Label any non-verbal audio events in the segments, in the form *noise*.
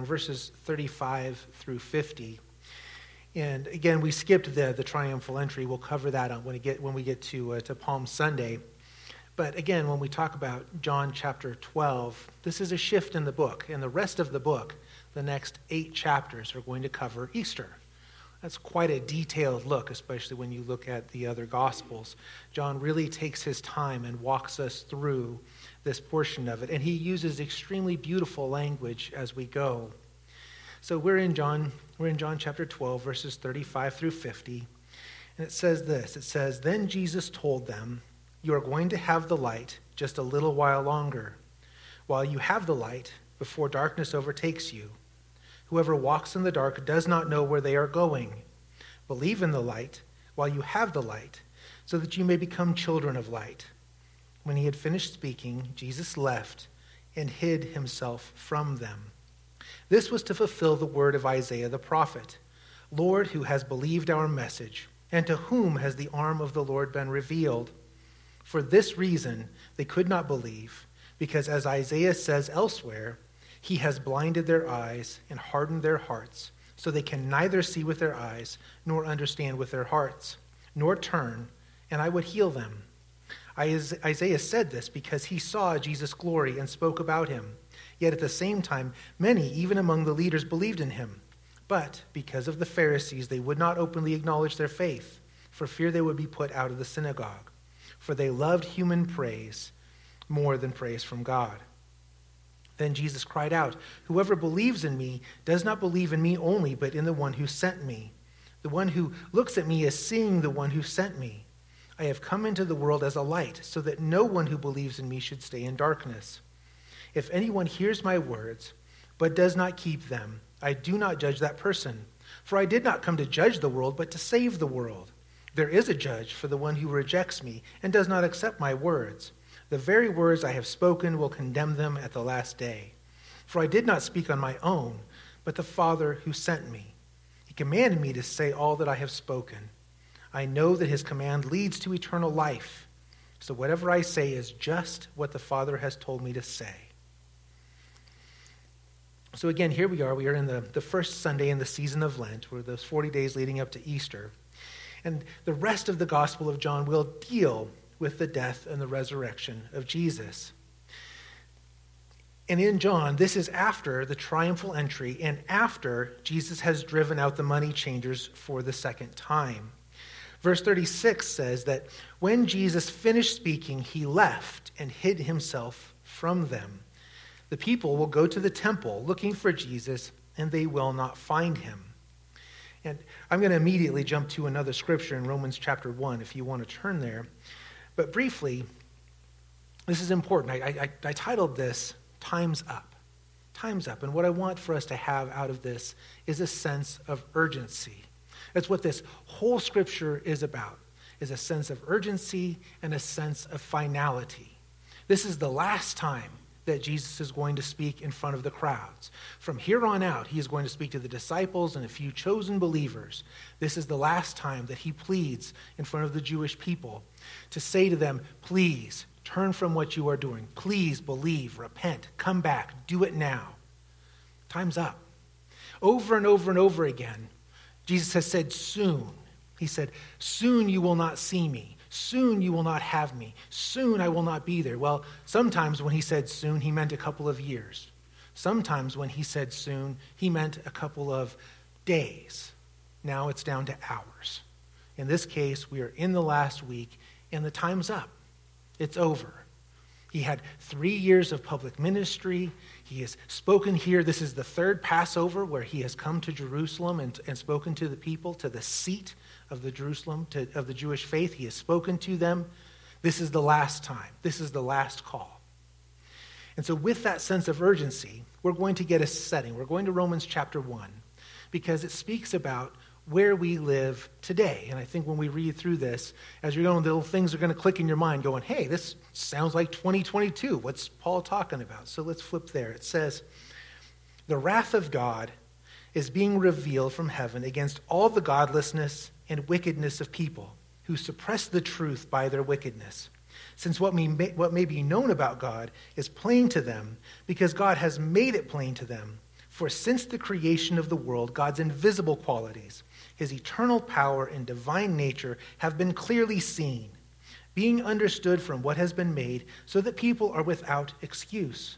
in verses 35 through 50. And again, we skipped the, the triumphal entry. We'll cover that when we get, when we get to, uh, to Palm Sunday. But again, when we talk about John chapter 12, this is a shift in the book. And the rest of the book, the next eight chapters, are going to cover Easter. That's quite a detailed look, especially when you look at the other Gospels. John really takes his time and walks us through this portion of it. And he uses extremely beautiful language as we go. So we're in John, we're in John chapter 12, verses 35 through 50. And it says this it says, Then Jesus told them, You are going to have the light just a little while longer. While you have the light, before darkness overtakes you. Whoever walks in the dark does not know where they are going. Believe in the light while you have the light, so that you may become children of light. When he had finished speaking, Jesus left and hid himself from them. This was to fulfill the word of Isaiah the prophet Lord, who has believed our message, and to whom has the arm of the Lord been revealed? For this reason they could not believe, because as Isaiah says elsewhere, he has blinded their eyes and hardened their hearts, so they can neither see with their eyes nor understand with their hearts, nor turn, and I would heal them. Isaiah said this because he saw Jesus' glory and spoke about him. Yet at the same time, many, even among the leaders, believed in him. But because of the Pharisees, they would not openly acknowledge their faith, for fear they would be put out of the synagogue. For they loved human praise more than praise from God. Then Jesus cried out, Whoever believes in me does not believe in me only, but in the one who sent me. The one who looks at me is seeing the one who sent me. I have come into the world as a light, so that no one who believes in me should stay in darkness. If anyone hears my words, but does not keep them, I do not judge that person. For I did not come to judge the world, but to save the world. There is a judge for the one who rejects me and does not accept my words. The very words I have spoken will condemn them at the last day. For I did not speak on my own, but the Father who sent me. He commanded me to say all that I have spoken. I know that his command leads to eternal life. So whatever I say is just what the Father has told me to say. So, again, here we are. We are in the, the first Sunday in the season of Lent, where those 40 days leading up to Easter. And the rest of the Gospel of John will deal with the death and the resurrection of Jesus. And in John, this is after the triumphal entry and after Jesus has driven out the money changers for the second time. Verse 36 says that when Jesus finished speaking, he left and hid himself from them. The people will go to the temple looking for Jesus, and they will not find him. And I'm going to immediately jump to another scripture in Romans chapter 1 if you want to turn there. But briefly, this is important. I, I, I titled this Time's Up. Time's Up. And what I want for us to have out of this is a sense of urgency. That's what this whole scripture is about, is a sense of urgency and a sense of finality. This is the last time that Jesus is going to speak in front of the crowds. From here on out, he is going to speak to the disciples and a few chosen believers. This is the last time that he pleads in front of the Jewish people to say to them, Please turn from what you are doing. Please believe, repent, come back, do it now. Time's up. Over and over and over again, Jesus has said, Soon. He said, Soon you will not see me. Soon you will not have me. Soon I will not be there. Well, sometimes when he said soon, he meant a couple of years. Sometimes when he said soon, he meant a couple of days. Now it's down to hours. In this case, we are in the last week, and the time's up. It's over. He had three years of public ministry. He has spoken here. This is the third Passover where he has come to Jerusalem and, and spoken to the people, to the seat of the Jerusalem, to, of the Jewish faith. He has spoken to them. This is the last time. This is the last call. And so, with that sense of urgency, we're going to get a setting. We're going to Romans chapter 1 because it speaks about where we live today. And I think when we read through this, as you're going, the little things are going to click in your mind going, hey, this sounds like 2022. What's Paul talking about? So let's flip there. It says, The wrath of God is being revealed from heaven against all the godlessness and wickedness of people who suppress the truth by their wickedness. Since what may, what may be known about God is plain to them, because God has made it plain to them. For since the creation of the world, God's invisible qualities, his eternal power and divine nature, have been clearly seen, being understood from what has been made, so that people are without excuse.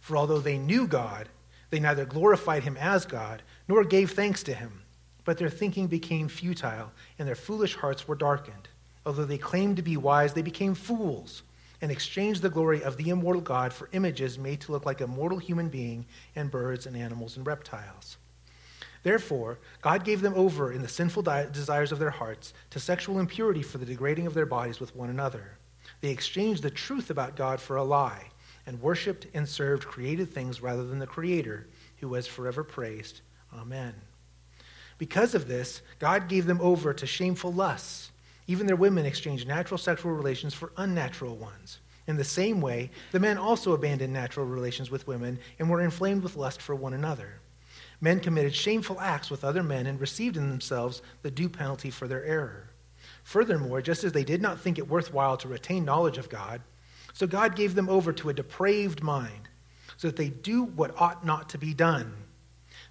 For although they knew God, they neither glorified him as God nor gave thanks to him, but their thinking became futile, and their foolish hearts were darkened. Although they claimed to be wise, they became fools and exchanged the glory of the immortal God for images made to look like a mortal human being and birds and animals and reptiles. Therefore, God gave them over in the sinful desires of their hearts to sexual impurity for the degrading of their bodies with one another. They exchanged the truth about God for a lie and worshiped and served created things rather than the Creator, who was forever praised. Amen. Because of this, God gave them over to shameful lusts even their women exchanged natural sexual relations for unnatural ones. In the same way, the men also abandoned natural relations with women and were inflamed with lust for one another. Men committed shameful acts with other men and received in themselves the due penalty for their error. Furthermore, just as they did not think it worthwhile to retain knowledge of God, so God gave them over to a depraved mind, so that they do what ought not to be done.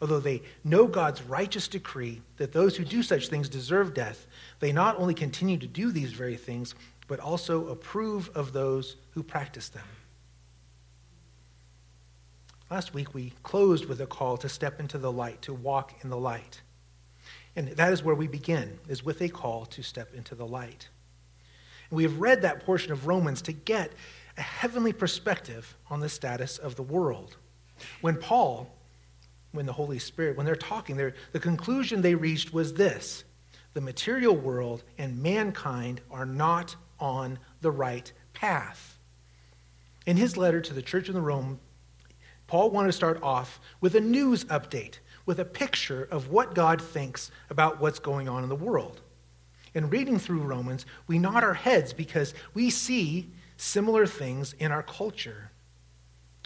Although they know God's righteous decree that those who do such things deserve death, they not only continue to do these very things, but also approve of those who practice them. Last week, we closed with a call to step into the light, to walk in the light. And that is where we begin, is with a call to step into the light. And we have read that portion of Romans to get a heavenly perspective on the status of the world. When Paul, when the Holy Spirit, when they're talking, they're, the conclusion they reached was this the material world and mankind are not on the right path. In his letter to the church in the Rome, Paul wanted to start off with a news update, with a picture of what God thinks about what's going on in the world. In reading through Romans, we nod our heads because we see similar things in our culture.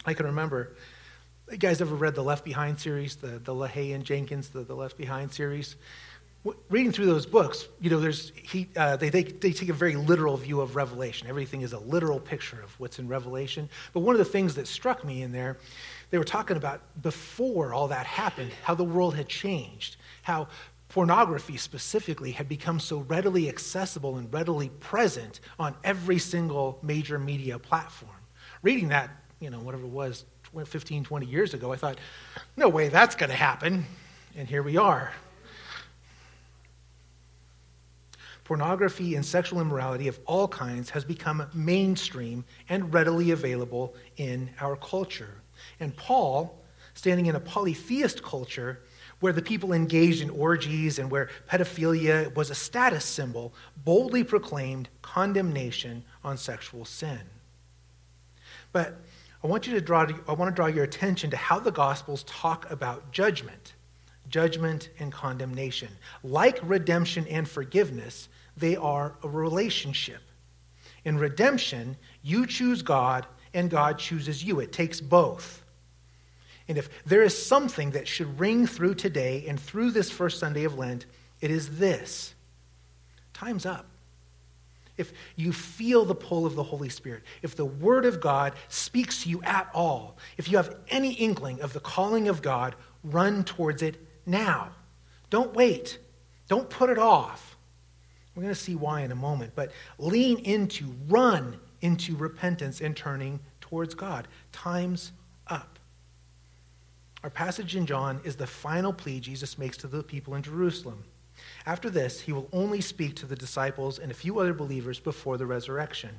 I can remember, you guys ever read the Left Behind series, the, the LaHaye and Jenkins, the, the Left Behind series? reading through those books, you know, there's, he, uh, they, they, they take a very literal view of Revelation. Everything is a literal picture of what's in Revelation. But one of the things that struck me in there, they were talking about before all that happened, how the world had changed, how pornography specifically had become so readily accessible and readily present on every single major media platform. Reading that, you know, whatever it was, 15, 20 years ago, I thought, no way that's going to happen. And here we are. pornography and sexual immorality of all kinds has become mainstream and readily available in our culture. And Paul, standing in a polytheist culture where the people engaged in orgies and where pedophilia was a status symbol, boldly proclaimed condemnation on sexual sin. But I want you to draw I want to draw your attention to how the gospels talk about judgment judgment and condemnation. Like redemption and forgiveness, they are a relationship. In redemption, you choose God and God chooses you. It takes both. And if there is something that should ring through today and through this first Sunday of Lent, it is this time's up. If you feel the pull of the Holy Spirit, if the Word of God speaks to you at all, if you have any inkling of the calling of God, run towards it now. Don't wait. Don't put it off. We're going to see why in a moment. But lean into, run into repentance and turning towards God. Time's up. Our passage in John is the final plea Jesus makes to the people in Jerusalem. After this, he will only speak to the disciples and a few other believers before the resurrection.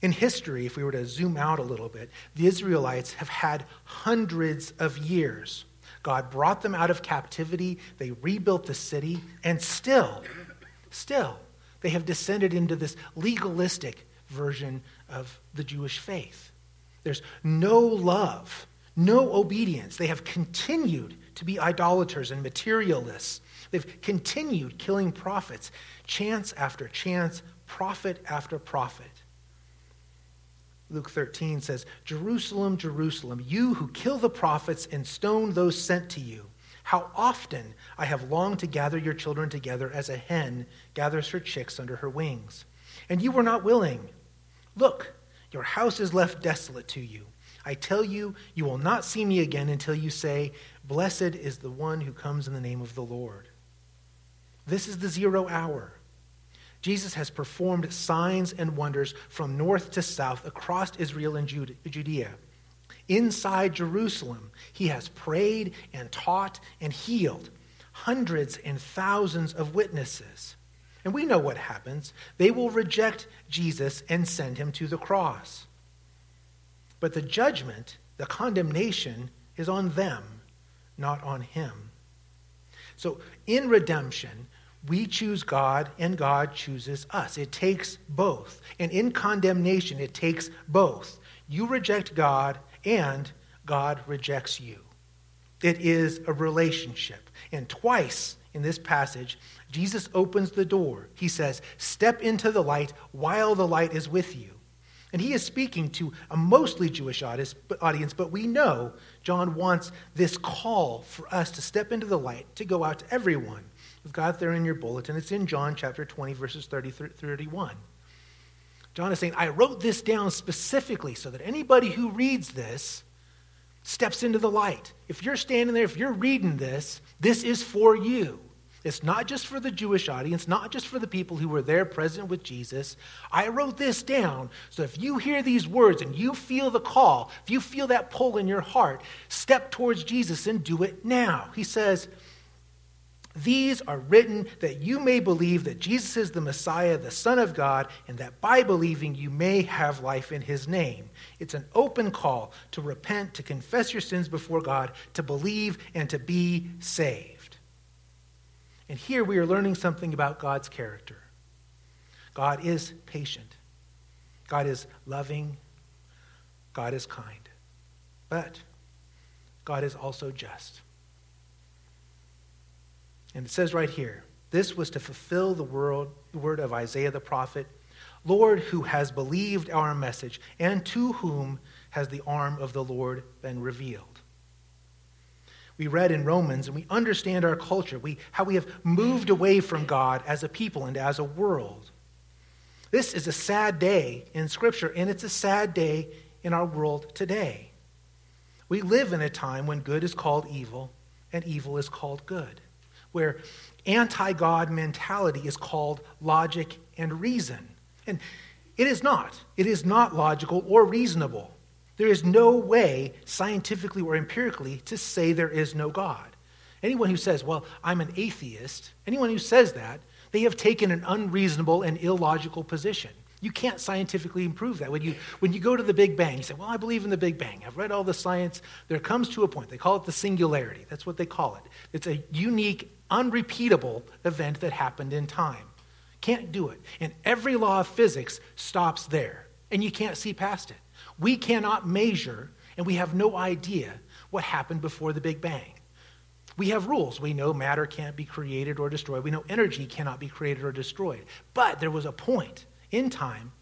In history, if we were to zoom out a little bit, the Israelites have had hundreds of years God brought them out of captivity. They rebuilt the city. And still, still, they have descended into this legalistic version of the Jewish faith. There's no love, no obedience. They have continued to be idolaters and materialists. They've continued killing prophets, chance after chance, prophet after prophet. Luke 13 says, Jerusalem, Jerusalem, you who kill the prophets and stone those sent to you. How often I have longed to gather your children together as a hen gathers her chicks under her wings. And you were not willing. Look, your house is left desolate to you. I tell you, you will not see me again until you say, Blessed is the one who comes in the name of the Lord. This is the zero hour. Jesus has performed signs and wonders from north to south across Israel and Judea. Inside Jerusalem, he has prayed and taught and healed hundreds and thousands of witnesses. And we know what happens. They will reject Jesus and send him to the cross. But the judgment, the condemnation, is on them, not on him. So in redemption, we choose God and God chooses us. It takes both. And in condemnation, it takes both. You reject God and God rejects you. It is a relationship. And twice in this passage, Jesus opens the door. He says, Step into the light while the light is with you. And he is speaking to a mostly Jewish audience, but we know John wants this call for us to step into the light, to go out to everyone. We've got it there in your bulletin. It's in John chapter 20, verses 30 through 31. John is saying, I wrote this down specifically so that anybody who reads this steps into the light. If you're standing there, if you're reading this, this is for you. It's not just for the Jewish audience, not just for the people who were there present with Jesus. I wrote this down so if you hear these words and you feel the call, if you feel that pull in your heart, step towards Jesus and do it now. He says, these are written that you may believe that Jesus is the Messiah, the Son of God, and that by believing you may have life in his name. It's an open call to repent, to confess your sins before God, to believe, and to be saved. And here we are learning something about God's character. God is patient, God is loving, God is kind, but God is also just. And it says right here, this was to fulfill the word, the word of Isaiah the prophet Lord, who has believed our message, and to whom has the arm of the Lord been revealed. We read in Romans and we understand our culture, we, how we have moved away from God as a people and as a world. This is a sad day in Scripture, and it's a sad day in our world today. We live in a time when good is called evil and evil is called good where anti God mentality is called logic and reason. And it is not. It is not logical or reasonable. There is no way, scientifically or empirically, to say there is no God. Anyone who says, well, I'm an atheist, anyone who says that, they have taken an unreasonable and illogical position. You can't scientifically improve that. When you, when you go to the Big Bang, you say, Well, I believe in the Big Bang. I've read all the science. There comes to a point, they call it the singularity. That's what they call it. It's a unique unrepeatable event that happened in time. Can't do it. And every law of physics stops there, and you can't see past it. We cannot measure, and we have no idea what happened before the Big Bang. We have rules. We know matter can't be created or destroyed. We know energy cannot be created or destroyed. But there was a point in time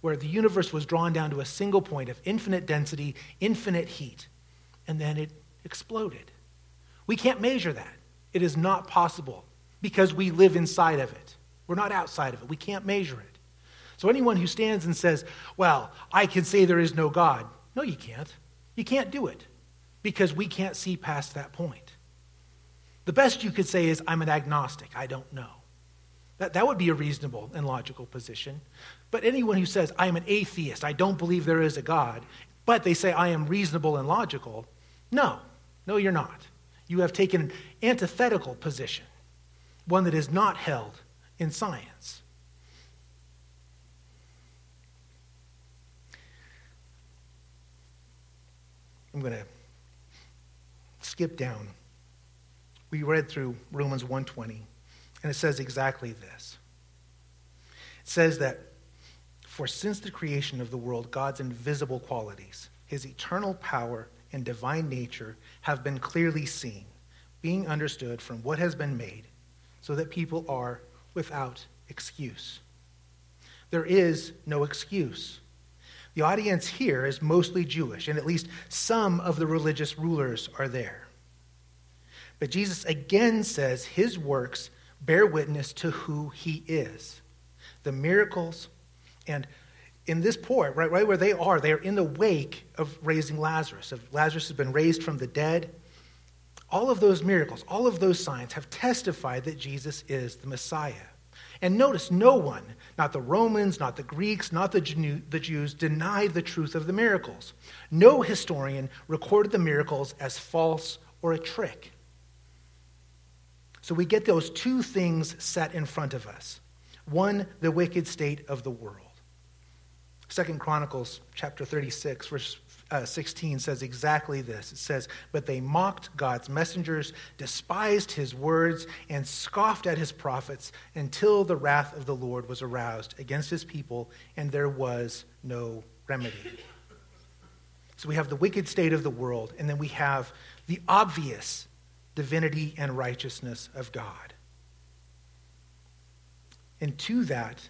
where the universe was drawn down to a single point of infinite density, infinite heat, and then it exploded. We can't measure that. It is not possible because we live inside of it. We're not outside of it. We can't measure it. So anyone who stands and says, Well, I can say there is no God, no, you can't. You can't do it because we can't see past that point. The best you could say is, I'm an agnostic. I don't know. That, that would be a reasonable and logical position. But anyone who says, I am an atheist, I don't believe there is a God, but they say, I am reasonable and logical, no, no, you're not you have taken an antithetical position, one that is not held in science. I'm going to skip down. We read through Romans 1:20 and it says exactly this. It says that for since the creation of the world God's invisible qualities, his eternal power and divine nature have been clearly seen, being understood from what has been made, so that people are without excuse. There is no excuse. The audience here is mostly Jewish, and at least some of the religious rulers are there. But Jesus again says his works bear witness to who he is. The miracles, and in this port, right, right where they are, they are in the wake of raising Lazarus. Of Lazarus has been raised from the dead. All of those miracles, all of those signs have testified that Jesus is the Messiah. And notice, no one, not the Romans, not the Greeks, not the, Jews, denied the truth of the miracles. No historian recorded the miracles as false or a trick. So we get those two things set in front of us. One, the wicked state of the world. Second Chronicles chapter 36, verse uh, 16 says exactly this. It says, But they mocked God's messengers, despised his words, and scoffed at his prophets until the wrath of the Lord was aroused against his people, and there was no remedy. So we have the wicked state of the world, and then we have the obvious divinity and righteousness of God. And to that,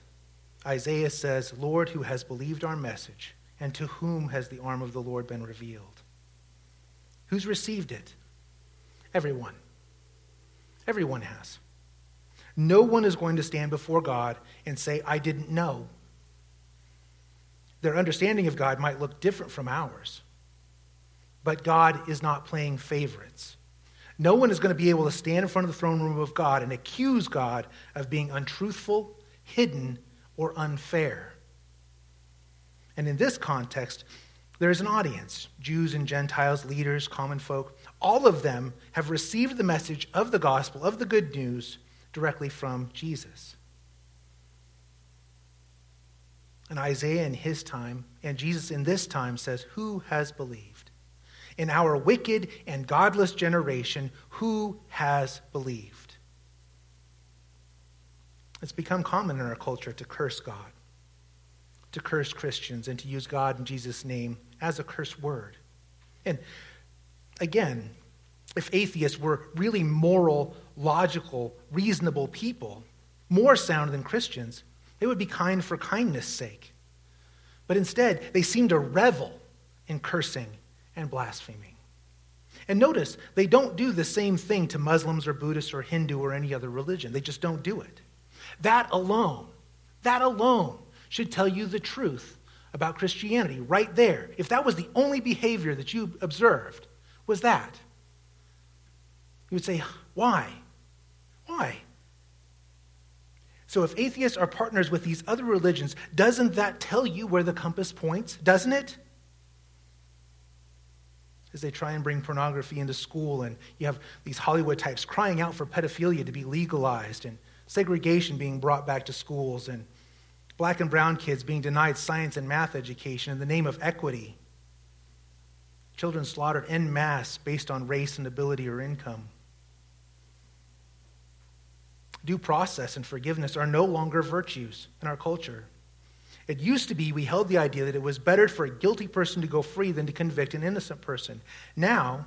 Isaiah says, Lord, who has believed our message, and to whom has the arm of the Lord been revealed? Who's received it? Everyone. Everyone has. No one is going to stand before God and say, I didn't know. Their understanding of God might look different from ours, but God is not playing favorites. No one is going to be able to stand in front of the throne room of God and accuse God of being untruthful, hidden, or unfair. And in this context, there is an audience Jews and Gentiles, leaders, common folk. All of them have received the message of the gospel, of the good news, directly from Jesus. And Isaiah in his time, and Jesus in this time says, Who has believed? In our wicked and godless generation, who has believed? It's become common in our culture to curse God, to curse Christians, and to use God in Jesus' name as a curse word. And again, if atheists were really moral, logical, reasonable people, more sound than Christians, they would be kind for kindness' sake. But instead, they seem to revel in cursing and blaspheming. And notice, they don't do the same thing to Muslims or Buddhists or Hindu or any other religion. They just don't do it. That alone, that alone should tell you the truth about Christianity right there. If that was the only behavior that you observed, was that, you would say, why? Why? So if atheists are partners with these other religions, doesn't that tell you where the compass points? Doesn't it? As they try and bring pornography into school, and you have these Hollywood types crying out for pedophilia to be legalized, and segregation being brought back to schools, and black and brown kids being denied science and math education in the name of equity. Children slaughtered en masse based on race and ability or income. Due process and forgiveness are no longer virtues in our culture. It used to be we held the idea that it was better for a guilty person to go free than to convict an innocent person. Now,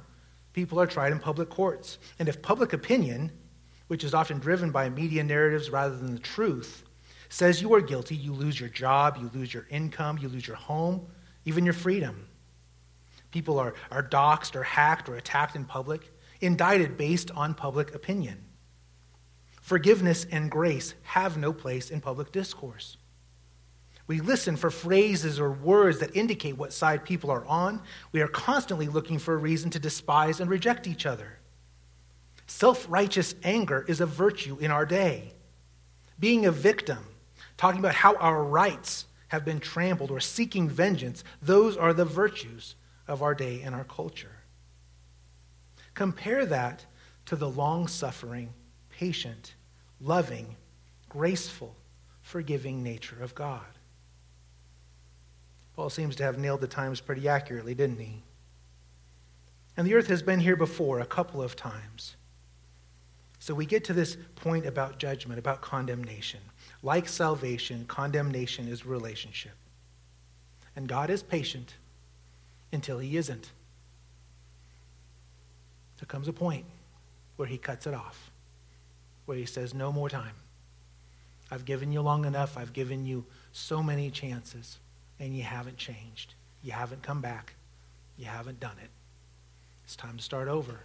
people are tried in public courts. And if public opinion which is often driven by media narratives rather than the truth, says you are guilty, you lose your job, you lose your income, you lose your home, even your freedom. People are, are doxxed or hacked or attacked in public, indicted based on public opinion. Forgiveness and grace have no place in public discourse. We listen for phrases or words that indicate what side people are on. We are constantly looking for a reason to despise and reject each other. Self righteous anger is a virtue in our day. Being a victim, talking about how our rights have been trampled or seeking vengeance, those are the virtues of our day and our culture. Compare that to the long suffering, patient, loving, graceful, forgiving nature of God. Paul seems to have nailed the times pretty accurately, didn't he? And the earth has been here before a couple of times. So we get to this point about judgment, about condemnation. Like salvation, condemnation is relationship. And God is patient until he isn't. There comes a point where he cuts it off. where he says, No more time. I've given you long enough. I've given you so many chances, and you haven't changed. You haven't come back. You haven't done it. It's time to start over.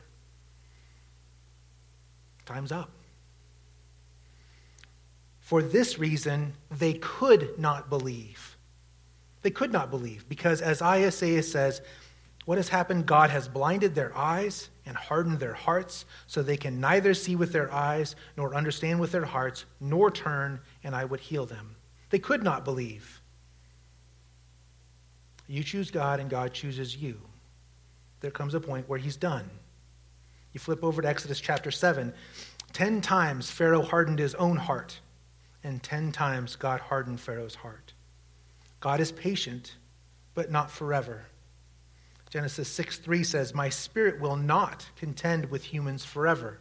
Time's up. For this reason, they could not believe. They could not believe because, as Isaiah says, what has happened? God has blinded their eyes and hardened their hearts so they can neither see with their eyes nor understand with their hearts, nor turn, and I would heal them. They could not believe. You choose God, and God chooses you. There comes a point where He's done. You flip over to Exodus chapter 7. Ten times Pharaoh hardened his own heart, and ten times God hardened Pharaoh's heart. God is patient, but not forever. Genesis 6 3 says, My spirit will not contend with humans forever.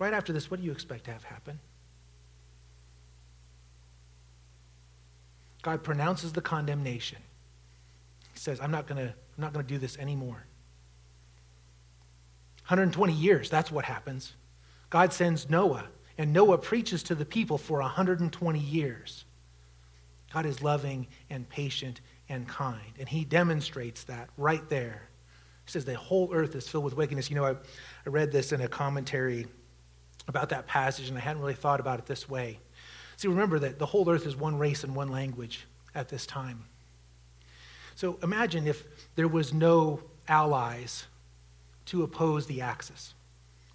Right after this, what do you expect to have happen? God pronounces the condemnation. He says, I'm not going to I'm not going to do this anymore. 120 years, that's what happens. God sends Noah, and Noah preaches to the people for 120 years. God is loving and patient and kind. And he demonstrates that right there. He says the whole earth is filled with wickedness. You know, I, I read this in a commentary about that passage, and I hadn't really thought about it this way. See, remember that the whole earth is one race and one language at this time. So imagine if there was no allies to oppose the Axis.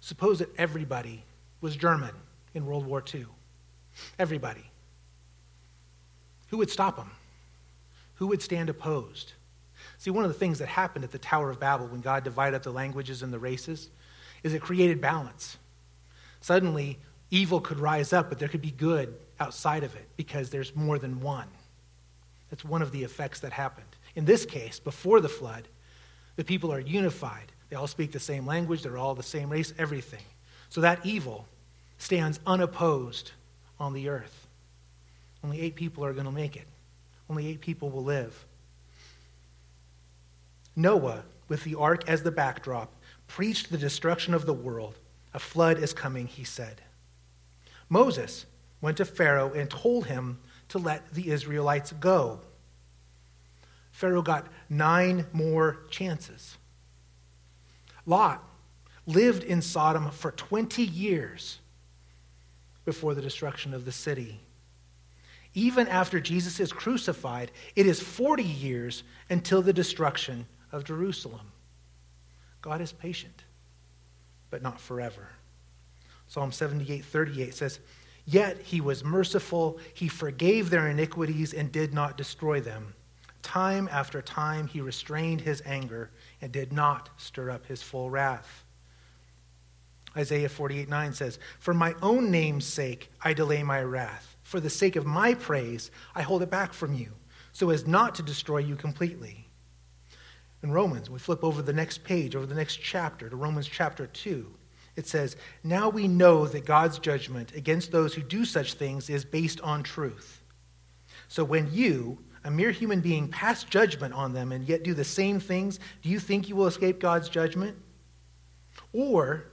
Suppose that everybody was German in World War II. Everybody. Who would stop them? who would stand opposed? See, one of the things that happened at the Tower of Babel when God divided up the languages and the races is it created balance. Suddenly, evil could rise up, but there could be good outside of it because there's more than one. That's one of the effects that happened. In this case, before the flood, the people are unified. They all speak the same language, they're all the same race, everything. So that evil stands unopposed on the earth. Only eight people are going to make it. Only eight people will live. Noah, with the ark as the backdrop, preached the destruction of the world. A flood is coming, he said. Moses went to Pharaoh and told him to let the Israelites go. Pharaoh got nine more chances. Lot lived in Sodom for 20 years before the destruction of the city even after Jesus is crucified, it is 40 years until the destruction of Jerusalem. God is patient, but not forever. Psalm 78 38 says, Yet he was merciful, he forgave their iniquities and did not destroy them. Time after time he restrained his anger and did not stir up his full wrath. Isaiah 48 9 says, For my own name's sake I delay my wrath for the sake of my praise, I hold it back from you, so as not to destroy you completely. In Romans, we flip over the next page, over the next chapter, to Romans chapter 2. It says, Now we know that God's judgment against those who do such things is based on truth. So when you, a mere human being, pass judgment on them and yet do the same things, do you think you will escape God's judgment? Or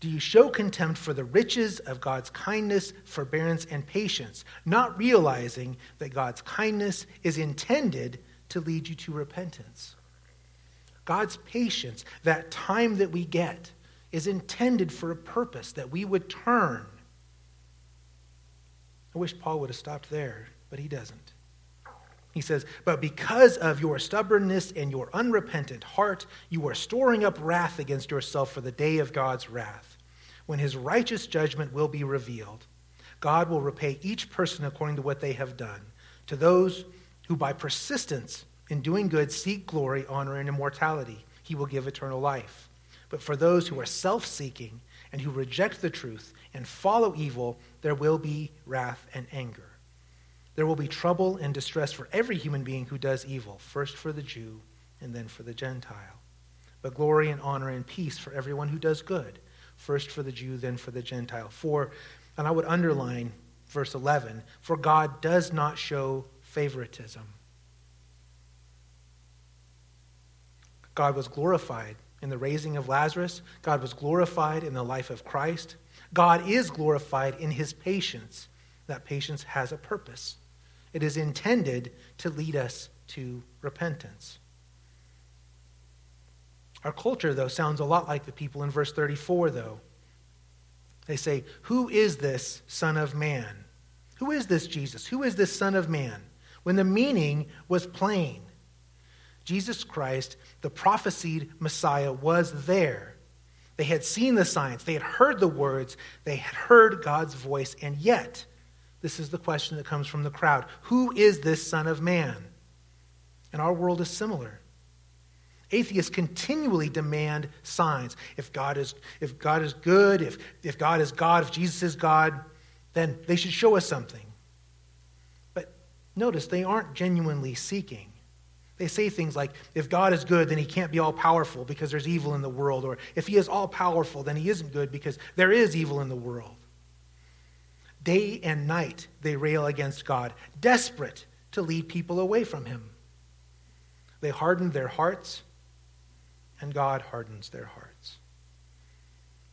do you show contempt for the riches of God's kindness, forbearance, and patience, not realizing that God's kindness is intended to lead you to repentance? God's patience, that time that we get, is intended for a purpose that we would turn. I wish Paul would have stopped there, but he doesn't. He says, But because of your stubbornness and your unrepentant heart, you are storing up wrath against yourself for the day of God's wrath, when his righteous judgment will be revealed. God will repay each person according to what they have done. To those who by persistence in doing good seek glory, honor, and immortality, he will give eternal life. But for those who are self seeking and who reject the truth and follow evil, there will be wrath and anger. There will be trouble and distress for every human being who does evil, first for the Jew and then for the Gentile. But glory and honor and peace for everyone who does good, first for the Jew, then for the Gentile. For, and I would underline verse 11, for God does not show favoritism. God was glorified in the raising of Lazarus. God was glorified in the life of Christ. God is glorified in his patience. That patience has a purpose. It is intended to lead us to repentance. Our culture, though, sounds a lot like the people in verse 34, though. They say, Who is this Son of Man? Who is this Jesus? Who is this Son of Man? When the meaning was plain. Jesus Christ, the prophesied Messiah, was there. They had seen the signs, they had heard the words, they had heard God's voice, and yet, this is the question that comes from the crowd Who is this Son of Man? And our world is similar. Atheists continually demand signs. If God is, if God is good, if, if God is God, if Jesus is God, then they should show us something. But notice, they aren't genuinely seeking. They say things like, if God is good, then he can't be all powerful because there's evil in the world. Or if he is all powerful, then he isn't good because there is evil in the world. Day and night they rail against God, desperate to lead people away from him. They harden their hearts, and God hardens their hearts.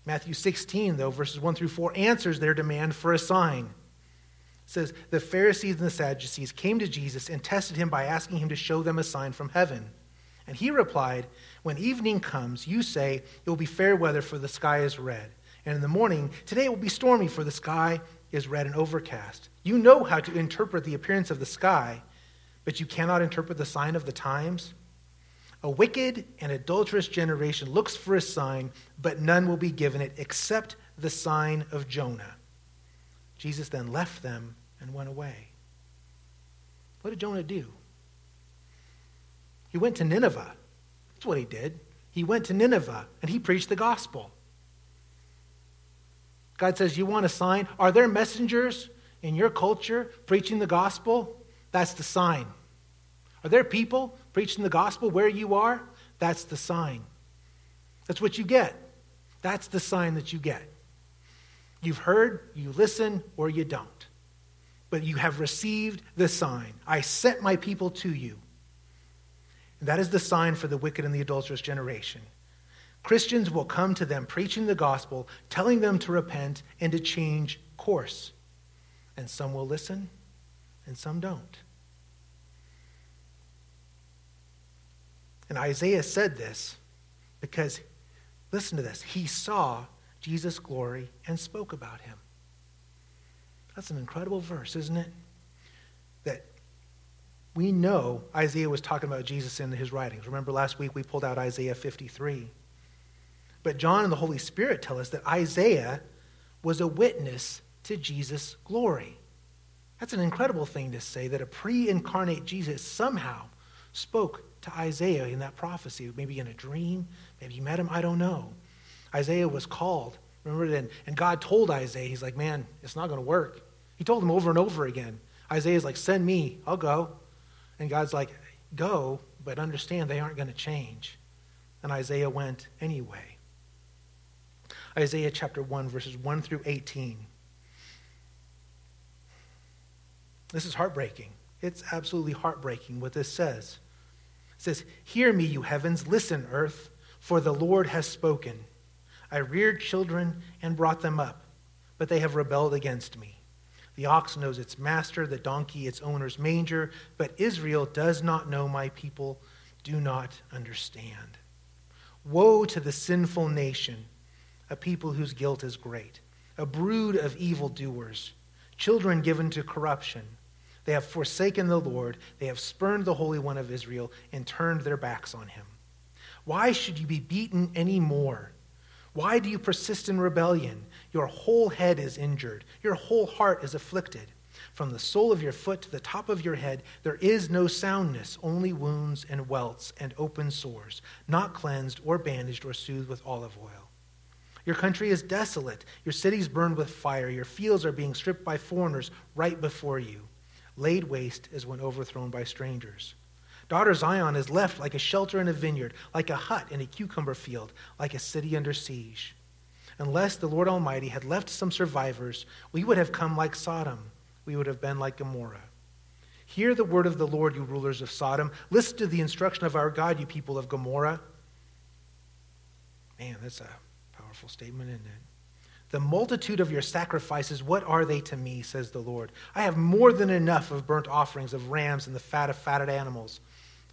Matthew 16, though, verses 1 through 4, answers their demand for a sign says the Pharisees and the Sadducees came to Jesus and tested him by asking him to show them a sign from heaven. And he replied, When evening comes, you say, It will be fair weather, for the sky is red. And in the morning, Today it will be stormy, for the sky is red and overcast. You know how to interpret the appearance of the sky, but you cannot interpret the sign of the times. A wicked and adulterous generation looks for a sign, but none will be given it except the sign of Jonah. Jesus then left them and went away. What did Jonah do? He went to Nineveh. That's what he did. He went to Nineveh and he preached the gospel. God says, You want a sign? Are there messengers in your culture preaching the gospel? That's the sign. Are there people preaching the gospel where you are? That's the sign. That's what you get. That's the sign that you get. You've heard, you listen, or you don't but you have received the sign. I sent my people to you. And that is the sign for the wicked and the adulterous generation. Christians will come to them preaching the gospel, telling them to repent and to change course. And some will listen, and some don't. And Isaiah said this because, listen to this, he saw Jesus' glory and spoke about him. That's an incredible verse, isn't it? That we know Isaiah was talking about Jesus in his writings. Remember last week we pulled out Isaiah 53. But John and the Holy Spirit tell us that Isaiah was a witness to Jesus' glory. That's an incredible thing to say that a pre incarnate Jesus somehow spoke to Isaiah in that prophecy, maybe in a dream, maybe you met him, I don't know. Isaiah was called Remember then? And God told Isaiah, He's like, man, it's not going to work. He told him over and over again. Isaiah's like, send me, I'll go. And God's like, go, but understand they aren't going to change. And Isaiah went anyway. Isaiah chapter 1, verses 1 through 18. This is heartbreaking. It's absolutely heartbreaking what this says. It says, Hear me, you heavens, listen, earth, for the Lord has spoken. I reared children and brought them up, but they have rebelled against me. The ox knows its master, the donkey its owner's manger, but Israel does not know my people, do not understand. Woe to the sinful nation, a people whose guilt is great, a brood of evildoers, children given to corruption. They have forsaken the Lord, they have spurned the Holy One of Israel, and turned their backs on him. Why should you be beaten any more? Why do you persist in rebellion? Your whole head is injured, your whole heart is afflicted. From the sole of your foot to the top of your head, there is no soundness, only wounds and welts and open sores, not cleansed or bandaged or soothed with olive oil. Your country is desolate. Your cities burned with fire. Your fields are being stripped by foreigners right before you. Laid waste as when overthrown by strangers. Daughter Zion is left like a shelter in a vineyard, like a hut in a cucumber field, like a city under siege. Unless the Lord Almighty had left some survivors, we would have come like Sodom. We would have been like Gomorrah. Hear the word of the Lord, you rulers of Sodom. Listen to the instruction of our God, you people of Gomorrah. Man, that's a powerful statement, isn't it? The multitude of your sacrifices, what are they to me, says the Lord? I have more than enough of burnt offerings of rams and the fat of fatted animals.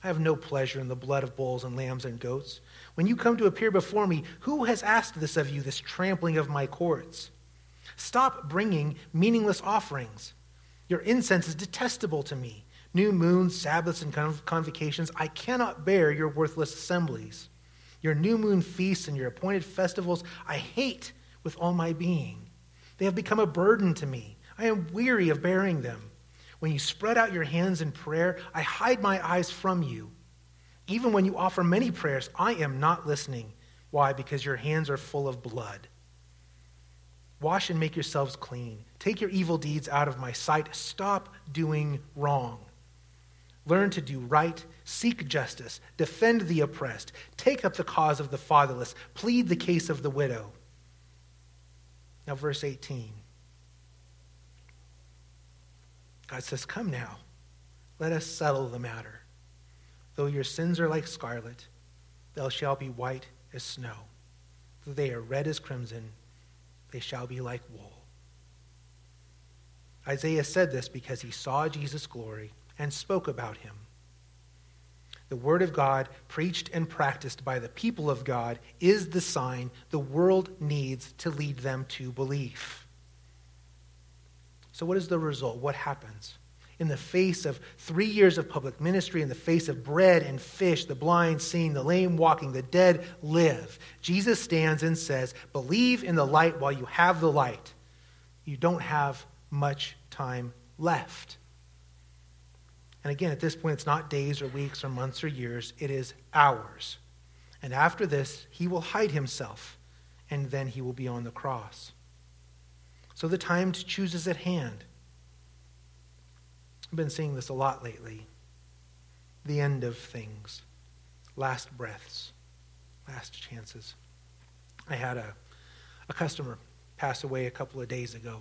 I have no pleasure in the blood of bulls and lambs and goats. When you come to appear before me, who has asked this of you, this trampling of my courts? Stop bringing meaningless offerings. Your incense is detestable to me. New moons, Sabbaths, and convocations, I cannot bear your worthless assemblies. Your new moon feasts and your appointed festivals, I hate with all my being. They have become a burden to me. I am weary of bearing them. When you spread out your hands in prayer, I hide my eyes from you. Even when you offer many prayers, I am not listening. Why? Because your hands are full of blood. Wash and make yourselves clean. Take your evil deeds out of my sight. Stop doing wrong. Learn to do right. Seek justice. Defend the oppressed. Take up the cause of the fatherless. Plead the case of the widow. Now, verse 18. God says, Come now, let us settle the matter. Though your sins are like scarlet, they shall be white as snow. Though they are red as crimson, they shall be like wool. Isaiah said this because he saw Jesus' glory and spoke about him. The Word of God, preached and practiced by the people of God, is the sign the world needs to lead them to belief. So, what is the result? What happens? In the face of three years of public ministry, in the face of bread and fish, the blind seeing, the lame walking, the dead live, Jesus stands and says, Believe in the light while you have the light. You don't have much time left. And again, at this point, it's not days or weeks or months or years, it is hours. And after this, he will hide himself, and then he will be on the cross. So the time to choose is at hand. I've been seeing this a lot lately. The end of things, last breaths, last chances. I had a, a customer pass away a couple of days ago.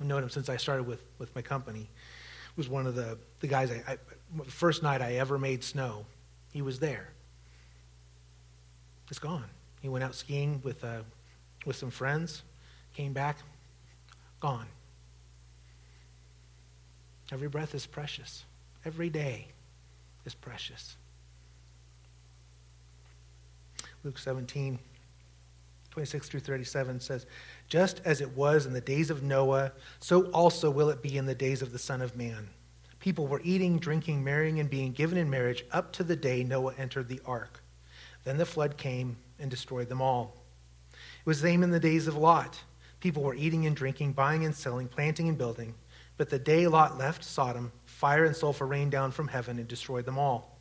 I've known him since I started with, with my company. He was one of the, the guys, I, I, the first night I ever made snow, he was there. It's gone. He went out skiing with, uh, with some friends, came back, gone. Every breath is precious. Every day is precious. Luke 17, 26 through 37 says, Just as it was in the days of Noah, so also will it be in the days of the Son of Man. People were eating, drinking, marrying, and being given in marriage up to the day Noah entered the ark. Then the flood came and destroyed them all. It was the same in the days of Lot. People were eating and drinking, buying and selling, planting and building. But the day Lot left Sodom, fire and sulfur rained down from heaven and destroyed them all.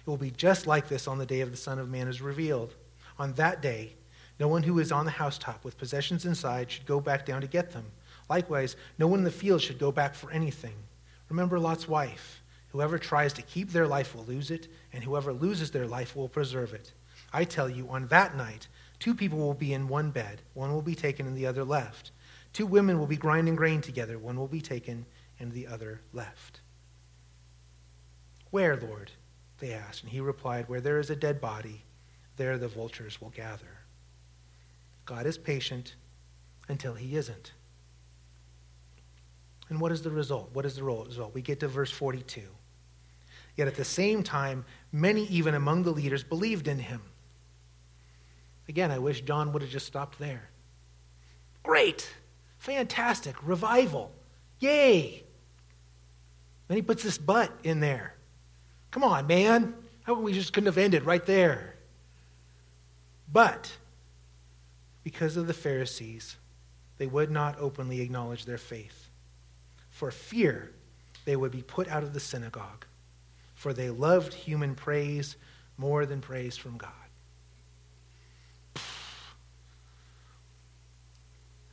It will be just like this on the day of the Son of Man is revealed. On that day, no one who is on the housetop with possessions inside should go back down to get them. Likewise, no one in the field should go back for anything. Remember Lot's wife. Whoever tries to keep their life will lose it, and whoever loses their life will preserve it. I tell you, on that night, Two people will be in one bed, one will be taken and the other left. Two women will be grinding grain together, one will be taken and the other left. Where, Lord? They asked. And he replied, Where there is a dead body, there the vultures will gather. God is patient until he isn't. And what is the result? What is the result? We get to verse 42. Yet at the same time, many even among the leaders believed in him. Again, I wish John would have just stopped there. Great. Fantastic. Revival. Yay. Then he puts this but in there. Come on, man. How we just couldn't have ended right there? But because of the Pharisees, they would not openly acknowledge their faith. For fear they would be put out of the synagogue, for they loved human praise more than praise from God.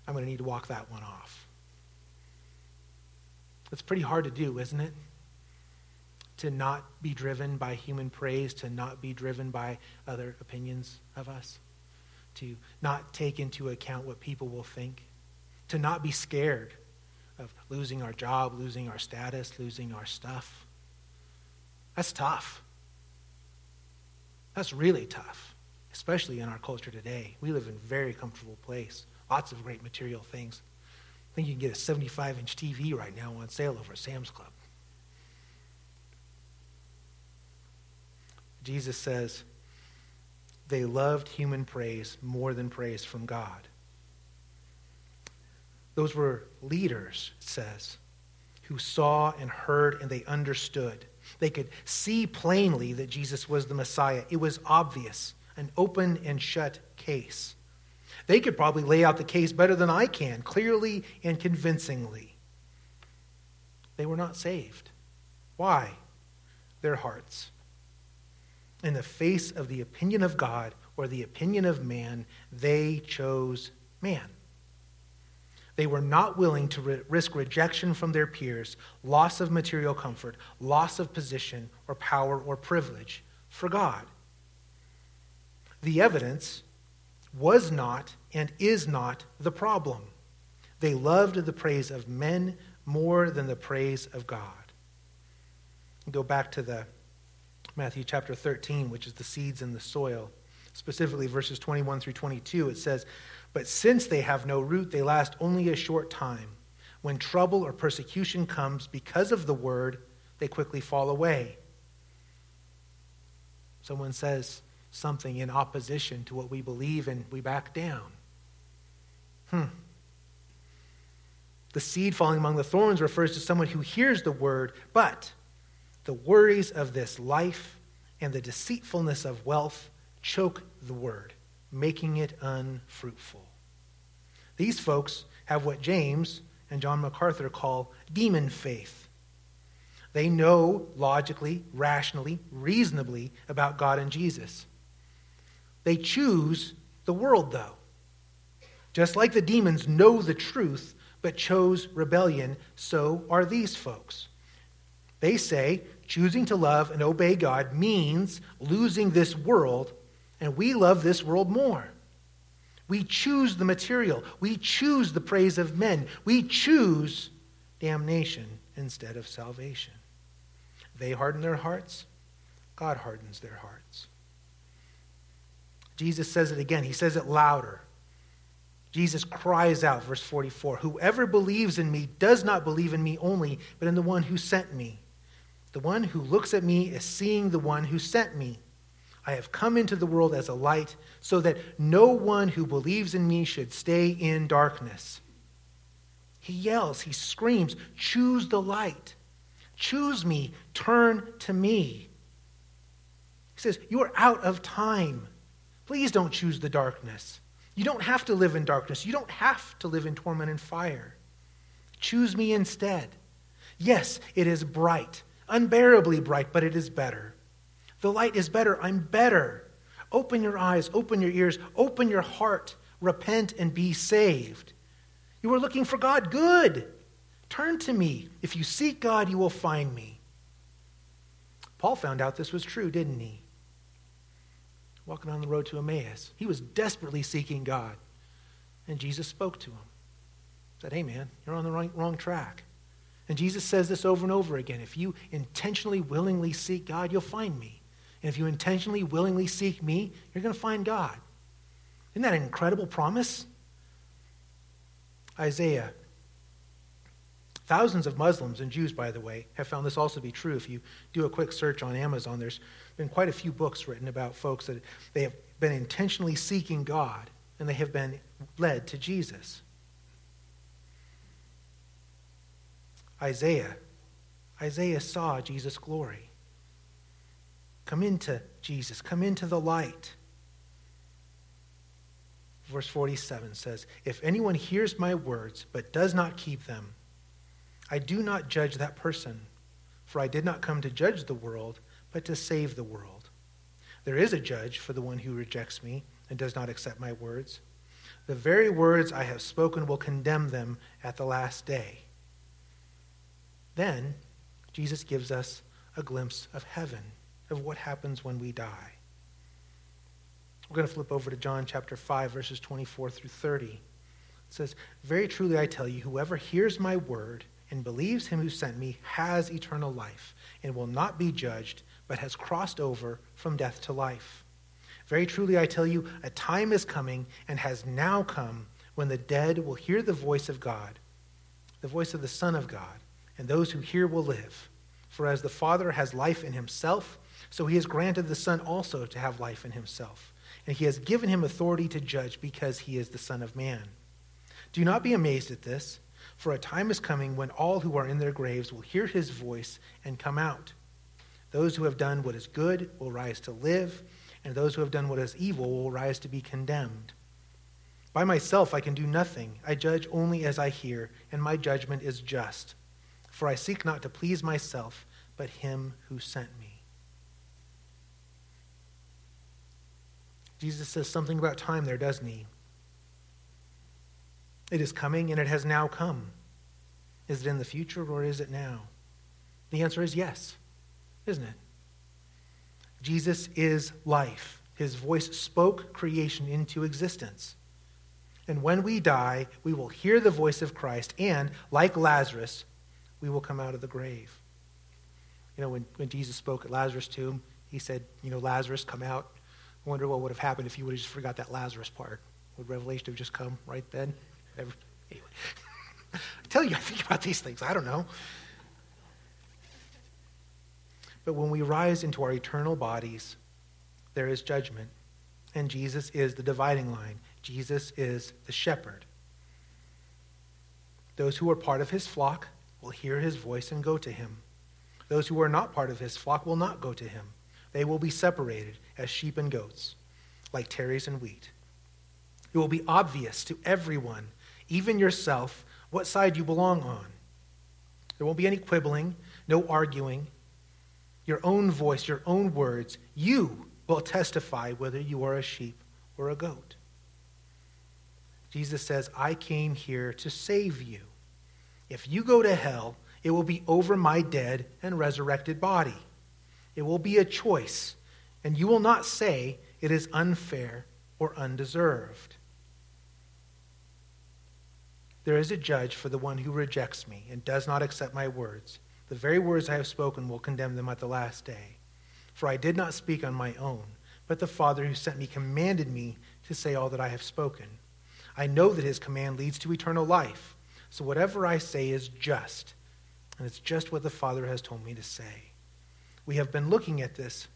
I'm going to need to walk that one off. It's pretty hard to do, isn't it? To not be driven by human praise, to not be driven by other opinions of us, to not take into account what people will think, to not be scared of losing our job, losing our status, losing our stuff. That's tough. That's really tough, especially in our culture today. We live in a very comfortable place, lots of great material things. I think you can get a 75 inch TV right now on sale over at Sam's Club. Jesus says, they loved human praise more than praise from God. Those were leaders, it says, who saw and heard and they understood. They could see plainly that Jesus was the Messiah. It was obvious, an open and shut case. They could probably lay out the case better than I can, clearly and convincingly. They were not saved. Why? Their hearts. In the face of the opinion of God or the opinion of man, they chose man. They were not willing to re- risk rejection from their peers, loss of material comfort, loss of position or power or privilege for God. The evidence was not and is not the problem. They loved the praise of men more than the praise of God. Go back to the Matthew chapter 13, which is the seeds in the soil, specifically verses 21 through 22. It says, but since they have no root, they last only a short time. When trouble or persecution comes because of the word, they quickly fall away. Someone says something in opposition to what we believe and we back down. Hmm. The seed falling among the thorns refers to someone who hears the word, but the worries of this life and the deceitfulness of wealth choke the word making it unfruitful. These folks have what James and John MacArthur call demon faith. They know logically, rationally, reasonably about God and Jesus. They choose the world, though. Just like the demons know the truth but chose rebellion, so are these folks. They say choosing to love and obey God means losing this world and we love this world more. We choose the material. We choose the praise of men. We choose damnation instead of salvation. They harden their hearts. God hardens their hearts. Jesus says it again. He says it louder. Jesus cries out, verse 44 Whoever believes in me does not believe in me only, but in the one who sent me. The one who looks at me is seeing the one who sent me. I have come into the world as a light, so that no one who believes in me should stay in darkness. He yells, he screams, Choose the light. Choose me. Turn to me. He says, You are out of time. Please don't choose the darkness. You don't have to live in darkness. You don't have to live in torment and fire. Choose me instead. Yes, it is bright, unbearably bright, but it is better. The light is better. I'm better. Open your eyes, open your ears, open your heart, repent and be saved. You are looking for God. Good. Turn to me. If you seek God, you will find me. Paul found out this was true, didn't he? Walking on the road to Emmaus. He was desperately seeking God. And Jesus spoke to him. Said, Hey, man, you're on the wrong, wrong track. And Jesus says this over and over again. If you intentionally, willingly seek God, you'll find me. And if you intentionally, willingly seek me, you're going to find God. Isn't that an incredible promise? Isaiah. Thousands of Muslims and Jews, by the way, have found this also to be true. If you do a quick search on Amazon, there's been quite a few books written about folks that they have been intentionally seeking God and they have been led to Jesus. Isaiah. Isaiah saw Jesus' glory. Come into Jesus, come into the light. Verse 47 says, If anyone hears my words but does not keep them, I do not judge that person, for I did not come to judge the world, but to save the world. There is a judge for the one who rejects me and does not accept my words. The very words I have spoken will condemn them at the last day. Then, Jesus gives us a glimpse of heaven, of what happens when we die. We're going to flip over to John chapter 5, verses 24 through 30. It says, Very truly I tell you, whoever hears my word and believes him who sent me has eternal life and will not be judged, but has crossed over from death to life. Very truly I tell you, a time is coming and has now come when the dead will hear the voice of God, the voice of the Son of God, and those who hear will live. For as the Father has life in himself, so he has granted the Son also to have life in himself. And he has given him authority to judge because he is the Son of Man. Do not be amazed at this, for a time is coming when all who are in their graves will hear his voice and come out. Those who have done what is good will rise to live, and those who have done what is evil will rise to be condemned. By myself I can do nothing. I judge only as I hear, and my judgment is just. For I seek not to please myself, but him who sent me. Jesus says something about time there, doesn't he? It is coming, and it has now come. Is it in the future, or is it now? The answer is yes, isn't it? Jesus is life. His voice spoke creation into existence. And when we die, we will hear the voice of Christ, and, like Lazarus, we will come out of the grave. You know, when, when Jesus spoke at Lazarus' tomb, he said, You know, Lazarus, come out. I wonder what would have happened if you would have just forgot that Lazarus part. Would Revelation have just come right then? Anyway. *laughs* I tell you, I think about these things. I don't know. But when we rise into our eternal bodies, there is judgment. And Jesus is the dividing line. Jesus is the shepherd. Those who are part of his flock will hear his voice and go to him. Those who are not part of his flock will not go to him. They will be separated as sheep and goats, like tares and wheat. It will be obvious to everyone, even yourself, what side you belong on. There won't be any quibbling, no arguing. Your own voice, your own words, you will testify whether you are a sheep or a goat. Jesus says, I came here to save you. If you go to hell, it will be over my dead and resurrected body. It will be a choice, and you will not say it is unfair or undeserved. There is a judge for the one who rejects me and does not accept my words. The very words I have spoken will condemn them at the last day. For I did not speak on my own, but the Father who sent me commanded me to say all that I have spoken. I know that his command leads to eternal life. So whatever I say is just, and it's just what the Father has told me to say. We have been looking at this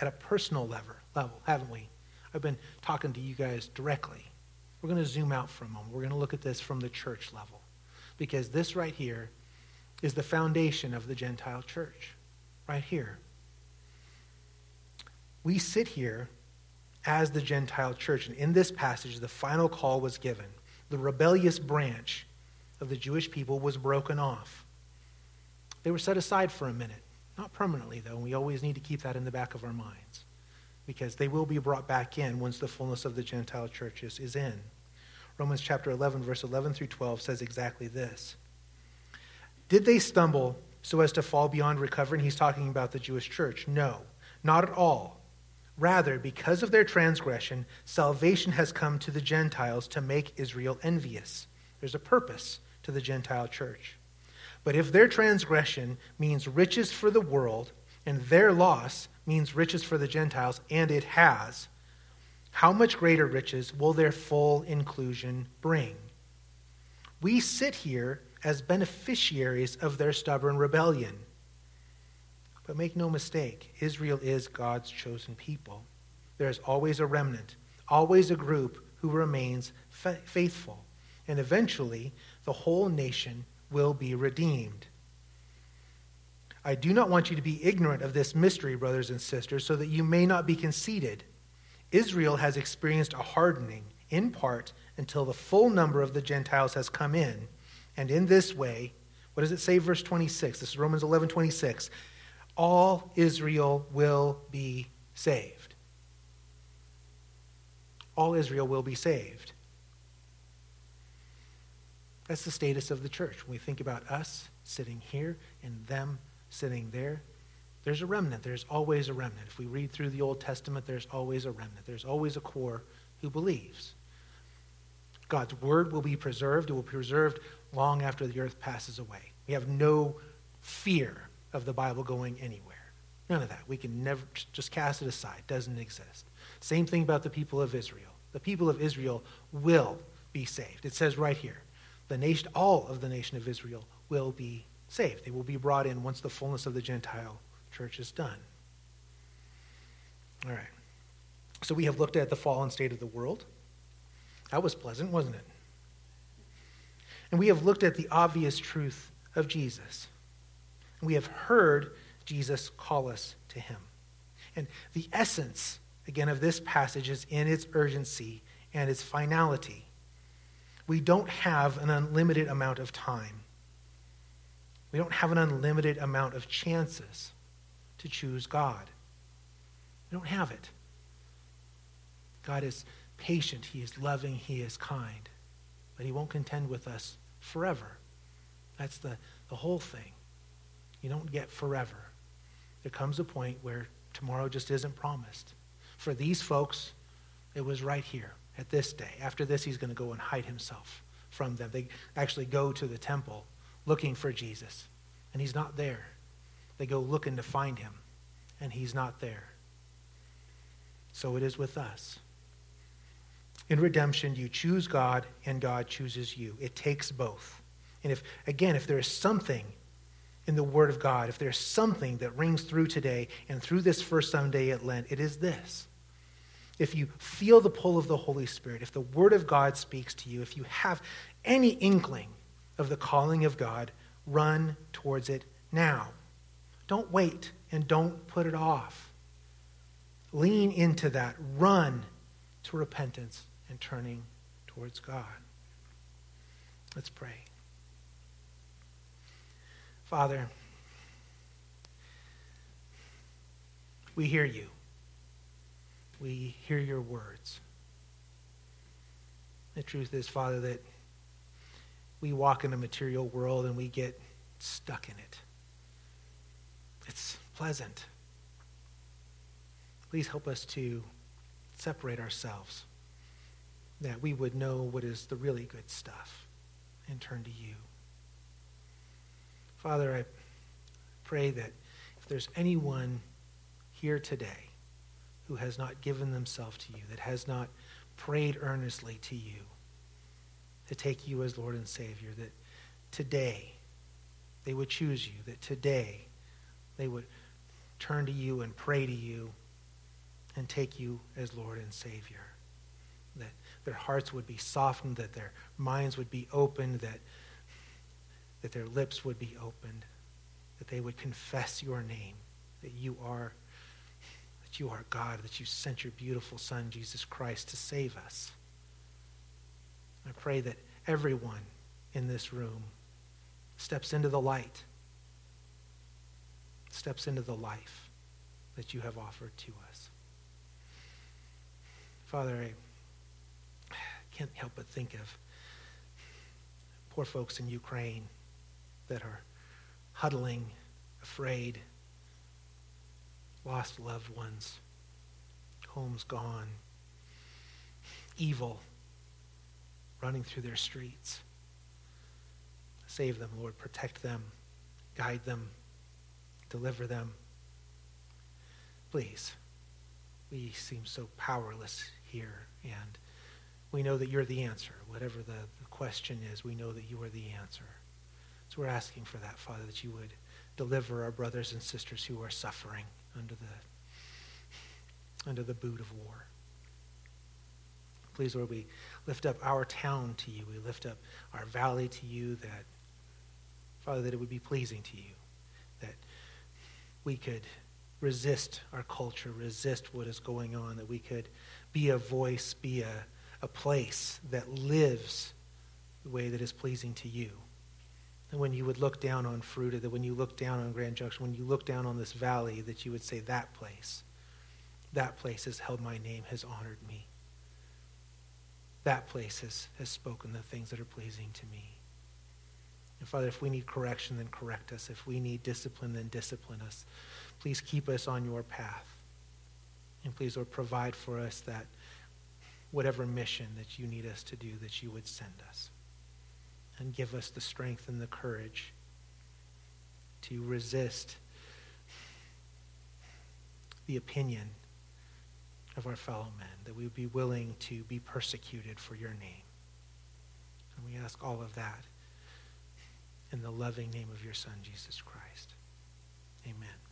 at a personal level, level haven't we? I've been talking to you guys directly. We're going to zoom out for a moment. We're going to look at this from the church level. Because this right here is the foundation of the Gentile church. Right here. We sit here as the Gentile church. And in this passage, the final call was given. The rebellious branch of the Jewish people was broken off. They were set aside for a minute. Not permanently, though. and We always need to keep that in the back of our minds because they will be brought back in once the fullness of the Gentile churches is in. Romans chapter 11, verse 11 through 12 says exactly this. Did they stumble so as to fall beyond recovering? He's talking about the Jewish church. No, not at all. Rather, because of their transgression, salvation has come to the Gentiles to make Israel envious. There's a purpose to the Gentile church. But if their transgression means riches for the world, and their loss means riches for the Gentiles, and it has, how much greater riches will their full inclusion bring? We sit here as beneficiaries of their stubborn rebellion. But make no mistake, Israel is God's chosen people. There is always a remnant, always a group who remains faithful. And eventually, the whole nation will be redeemed. I do not want you to be ignorant of this mystery, brothers and sisters, so that you may not be conceited. Israel has experienced a hardening, in part, until the full number of the Gentiles has come in. And in this way, what does it say, verse 26? This is Romans 11 26. All Israel will be saved. All Israel will be saved. That's the status of the church. When we think about us sitting here and them sitting there, there's a remnant. There's always a remnant. If we read through the Old Testament, there's always a remnant. There's always a core who believes. God's word will be preserved. It will be preserved long after the earth passes away. We have no fear of the Bible going anywhere. None of that. We can never just cast it aside. It Doesn't exist. Same thing about the people of Israel. The people of Israel will be saved. It says right here, the nation, all of the nation of Israel will be saved. They will be brought in once the fullness of the Gentile church is done. All right. So we have looked at the fallen state of the world. That was pleasant, wasn't it? And we have looked at the obvious truth of Jesus. We have heard Jesus call us to him. And the essence, again, of this passage is in its urgency and its finality. We don't have an unlimited amount of time. We don't have an unlimited amount of chances to choose God. We don't have it. God is patient, He is loving, He is kind, but He won't contend with us forever. That's the, the whole thing. You don't get forever. There comes a point where tomorrow just isn't promised. For these folks, it was right here at this day. After this, he's going to go and hide himself from them. They actually go to the temple looking for Jesus, and he's not there. They go looking to find him, and he's not there. So it is with us. In redemption, you choose God, and God chooses you. It takes both. And if, again, if there is something in the Word of God, if there's something that rings through today and through this first Sunday at Lent, it is this. If you feel the pull of the Holy Spirit, if the Word of God speaks to you, if you have any inkling of the calling of God, run towards it now. Don't wait and don't put it off. Lean into that. Run to repentance and turning towards God. Let's pray. Father, we hear you. We hear your words. The truth is, Father, that we walk in a material world and we get stuck in it. It's pleasant. Please help us to separate ourselves, that we would know what is the really good stuff and turn to you. Father, I pray that if there's anyone here today who has not given themselves to you, that has not prayed earnestly to you to take you as Lord and Savior, that today they would choose you, that today they would turn to you and pray to you and take you as Lord and Savior. That their hearts would be softened, that their minds would be opened, that, that their lips would be opened, that they would confess your name, that you are that you are God, that you sent your beautiful Son, Jesus Christ, to save us. I pray that everyone in this room steps into the light steps into the life that you have offered to us. Father, I can't help but think of poor folks in Ukraine that are huddling, afraid, lost loved ones, homes gone, evil running through their streets. Save them, Lord. Protect them. Guide them deliver them. Please. We seem so powerless here, and we know that you're the answer. Whatever the, the question is, we know that you are the answer. So we're asking for that, Father, that you would deliver our brothers and sisters who are suffering under the under the boot of war. Please, Lord, we lift up our town to you. We lift up our valley to you that, Father, that it would be pleasing to you. That we could resist our culture, resist what is going on, that we could be a voice, be a, a place that lives the way that is pleasing to you. And when you would look down on Fruita, that when you look down on Grand Junction, when you look down on this valley, that you would say, that place, that place has held my name, has honored me. That place has, has spoken the things that are pleasing to me. And Father, if we need correction, then correct us. If we need discipline, then discipline us. Please keep us on your path. And please, Lord, provide for us that whatever mission that you need us to do, that you would send us. And give us the strength and the courage to resist the opinion of our fellow men, that we would be willing to be persecuted for your name. And we ask all of that in the loving name of your Son, Jesus Christ. Amen.